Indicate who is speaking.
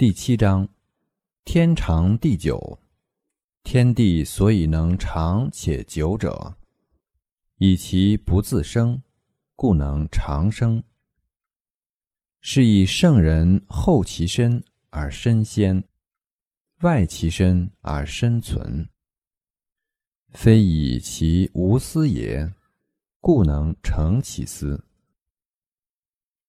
Speaker 1: 第七章天长地久天地所以能长且久者以其不自生故能长生。是以圣人后其身而身先外其身而身存非以其无私也故能成其私。